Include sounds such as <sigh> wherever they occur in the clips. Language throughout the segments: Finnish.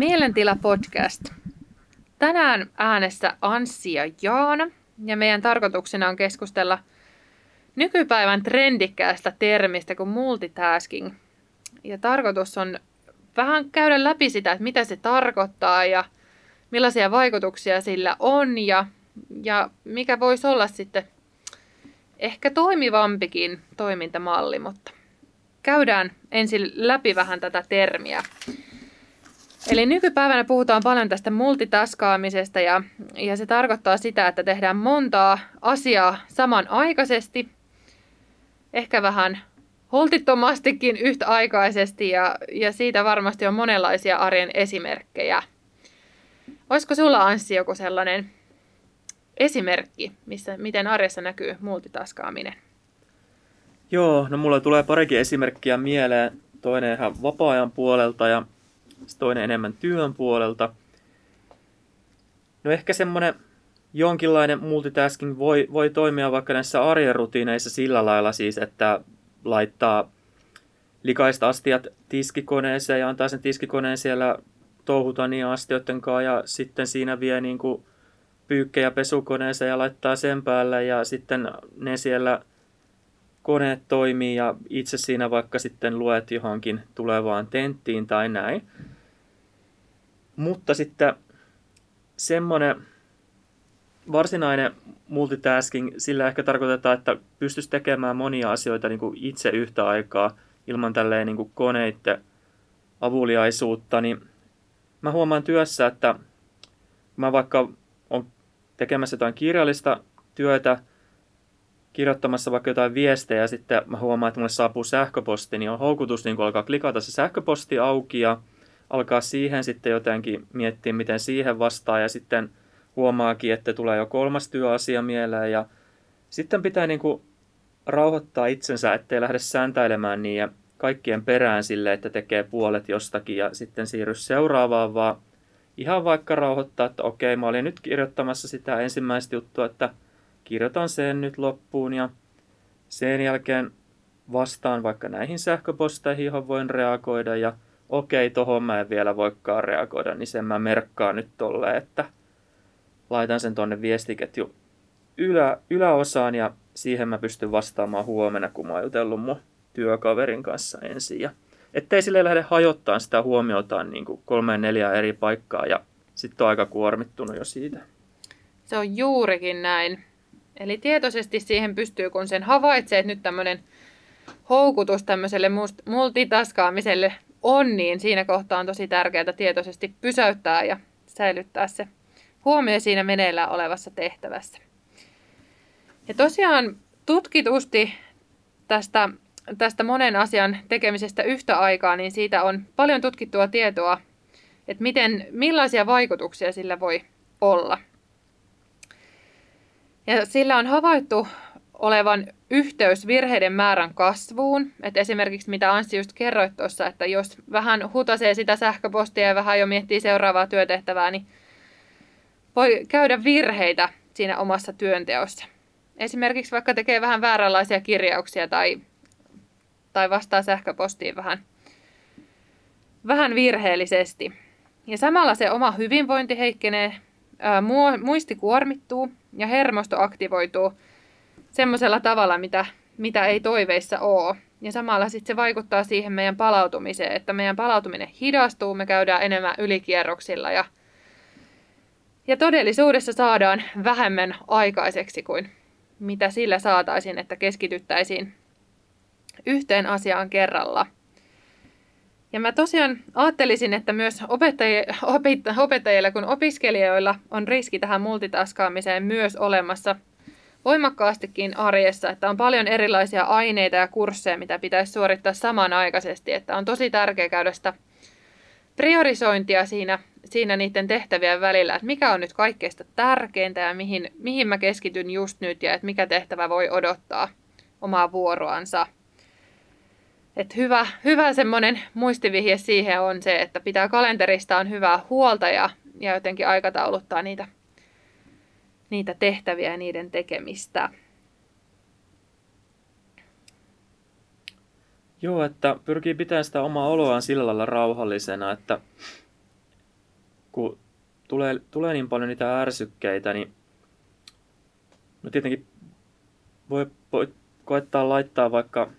Mielentila podcast. Tänään äänessä Anssi ja Jaana ja meidän tarkoituksena on keskustella nykypäivän trendikkäästä termistä kuin multitasking. Ja tarkoitus on vähän käydä läpi sitä, että mitä se tarkoittaa ja millaisia vaikutuksia sillä on ja, ja mikä voisi olla sitten ehkä toimivampikin toimintamalli, mutta käydään ensin läpi vähän tätä termiä. Eli nykypäivänä puhutaan paljon tästä multitaskaamisesta ja, ja se tarkoittaa sitä, että tehdään montaa asiaa samanaikaisesti, ehkä vähän holtittomastikin yhtäaikaisesti ja, ja siitä varmasti on monenlaisia arjen esimerkkejä. Olisiko sulla Anssi joku sellainen esimerkki, missä, miten arjessa näkyy multitaskaaminen? Joo, no mulla tulee parikin esimerkkiä mieleen. Toinen ihan vapaa-ajan puolelta ja toinen enemmän työn puolelta. No ehkä semmoinen jonkinlainen multitasking voi, voi toimia vaikka näissä arjen rutiineissa sillä lailla siis, että laittaa likaista astiat tiskikoneeseen ja antaa sen tiskikoneen siellä touhuta niin astioiden kanssa ja sitten siinä vie niin kuin pyykkejä pesukoneeseen ja laittaa sen päälle ja sitten ne siellä koneet toimii ja itse siinä vaikka sitten luet johonkin tulevaan tenttiin tai näin. Mutta sitten semmoinen varsinainen multitasking, sillä ehkä tarkoitetaan, että pystyisi tekemään monia asioita niin kuin itse yhtä aikaa ilman tälleen niin kuin koneiden avuliaisuutta, niin mä huomaan työssä, että mä vaikka on tekemässä jotain kirjallista työtä, kirjoittamassa vaikka jotain viestejä ja sitten mä huomaan, että mulle saapuu sähköposti, niin on houkutus niin alkaa klikata se sähköposti auki ja alkaa siihen sitten jotenkin miettiä, miten siihen vastaa ja sitten huomaakin, että tulee jo kolmas työasia mieleen ja sitten pitää niin kuin rauhoittaa itsensä, ettei lähde sääntäilemään niin ja kaikkien perään sille, että tekee puolet jostakin ja sitten siirry seuraavaan, vaan ihan vaikka rauhoittaa, että okei, mä olin nyt kirjoittamassa sitä ensimmäistä juttua, että kirjoitan sen nyt loppuun ja sen jälkeen vastaan vaikka näihin sähköposteihin, johon voin reagoida ja okei, tohon mä en vielä voikaan reagoida, niin sen mä merkkaan nyt tolle, että laitan sen tonne viestiketju ylä, yläosaan ja siihen mä pystyn vastaamaan huomenna, kun mä oon jutellut mun työkaverin kanssa ensin. Ja ettei sille lähde hajottaa sitä huomiotaan niin kolmeen neljään eri paikkaa ja sitten on aika kuormittunut jo siitä. Se on juurikin näin. Eli tietoisesti siihen pystyy, kun sen havaitsee, että nyt tämmöinen houkutus tämmöiselle multitaskaamiselle on, niin siinä kohtaa on tosi tärkeää tietoisesti pysäyttää ja säilyttää se huomio siinä meneillään olevassa tehtävässä. Ja tosiaan tutkitusti tästä, tästä monen asian tekemisestä yhtä aikaa, niin siitä on paljon tutkittua tietoa, että miten, millaisia vaikutuksia sillä voi olla. Ja sillä on havaittu olevan yhteys virheiden määrän kasvuun. Et esimerkiksi mitä Anssi just kerroit tuossa, että jos vähän hutasee sitä sähköpostia ja vähän jo miettii seuraavaa työtehtävää, niin voi käydä virheitä siinä omassa työnteossa. Esimerkiksi vaikka tekee vähän vääränlaisia kirjauksia tai, tai vastaa sähköpostiin vähän, vähän virheellisesti. Ja samalla se oma hyvinvointi heikkenee, ää, muisti kuormittuu ja hermosto aktivoituu semmoisella tavalla, mitä, mitä ei toiveissa ole. Ja samalla sitten se vaikuttaa siihen meidän palautumiseen, että meidän palautuminen hidastuu, me käydään enemmän ylikierroksilla ja, ja todellisuudessa saadaan vähemmän aikaiseksi kuin mitä sillä saataisiin, että keskityttäisiin yhteen asiaan kerralla. Ja mä tosiaan ajattelisin, että myös opettajilla, opettajilla kuin opiskelijoilla on riski tähän multitaskaamiseen myös olemassa voimakkaastikin arjessa, että on paljon erilaisia aineita ja kursseja, mitä pitäisi suorittaa samanaikaisesti, että on tosi tärkeää käydä sitä priorisointia siinä, siinä niiden tehtävien välillä, että mikä on nyt kaikkeista tärkeintä ja mihin, mihin mä keskityn just nyt ja että mikä tehtävä voi odottaa omaa vuoroansa. Et hyvä, hyvä semmoinen muistivihje siihen on se, että pitää kalenterista on hyvää huolta ja, ja jotenkin aikatauluttaa niitä, niitä tehtäviä ja niiden tekemistä. Joo, että pyrkii pitämään sitä omaa oloaan sillä lailla rauhallisena, että kun tulee, tulee niin paljon niitä ärsykkeitä, niin no tietenkin voi, voi koettaa laittaa vaikka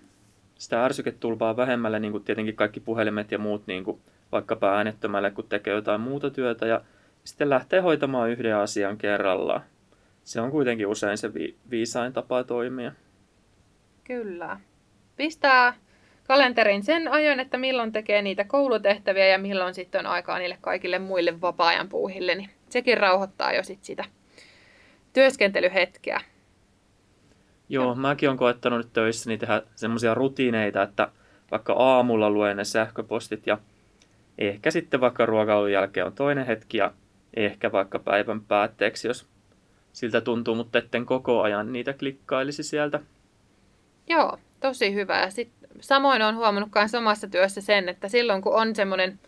sitä ärsyketulpaa vähemmälle, niin kuin tietenkin kaikki puhelimet ja muut niin kuin vaikkapa äänettömälle, kun tekee jotain muuta työtä ja sitten lähtee hoitamaan yhden asian kerrallaan. Se on kuitenkin usein se vi- viisain tapa toimia. Kyllä. Pistää kalenterin sen ajan, että milloin tekee niitä koulutehtäviä ja milloin sitten on aikaa niille kaikille muille vapaa-ajan puuhille, niin sekin rauhoittaa jo sit sitä työskentelyhetkeä. Joo, Joo. mäkin olen koettanut nyt töissäni tehdä semmoisia rutiineita, että vaikka aamulla luen ne sähköpostit ja ehkä sitten vaikka ruokailun jälkeen on toinen hetki ja ehkä vaikka päivän päätteeksi, jos siltä tuntuu, mutta etten koko ajan niitä klikkailisi sieltä. Joo, tosi hyvä. Ja sit, samoin olen huomannut myös omassa työssä sen, että silloin kun on semmoinen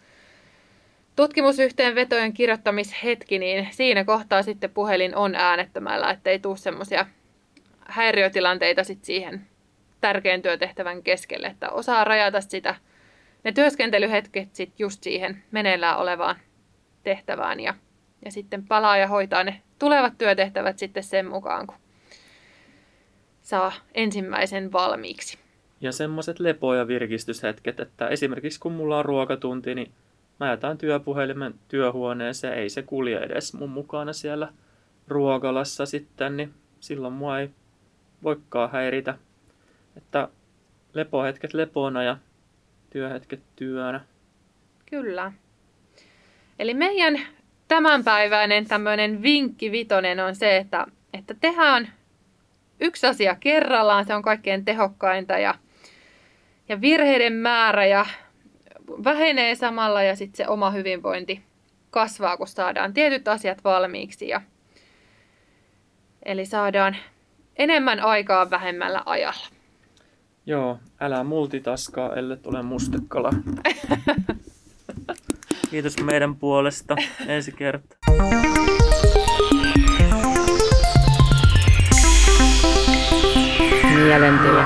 tutkimusyhteenvetojen kirjoittamishetki, niin siinä kohtaa sitten puhelin on äänettömällä, ettei tule semmoisia häiriötilanteita sit siihen tärkeän työtehtävän keskelle, että osaa rajata sitä, ne työskentelyhetket sit just siihen meneillään olevaan tehtävään ja, ja sitten palaa ja hoitaa ne tulevat työtehtävät sitten sen mukaan, kun saa ensimmäisen valmiiksi. Ja semmoiset lepo- ja virkistyshetket, että esimerkiksi kun mulla on ruokatunti, niin mä jätän työpuhelimen työhuoneeseen, ei se kulje edes mun mukana siellä ruokalassa sitten, niin silloin mua ei voikaan häiritä. Että lepohetket lepona ja työhetket työnä. Kyllä. Eli meidän tämänpäiväinen tämmöinen vinkki vitonen on se, että, että tehdään yksi asia kerrallaan, se on kaikkein tehokkainta ja, ja virheiden määrä ja vähenee samalla ja sitten se oma hyvinvointi kasvaa, kun saadaan tietyt asiat valmiiksi. Ja, eli saadaan enemmän aikaa vähemmällä ajalla. Joo, älä multitaskaa, ellei ole mustekala. <laughs> Kiitos meidän puolesta. Ensi kertaa. Mielentilä.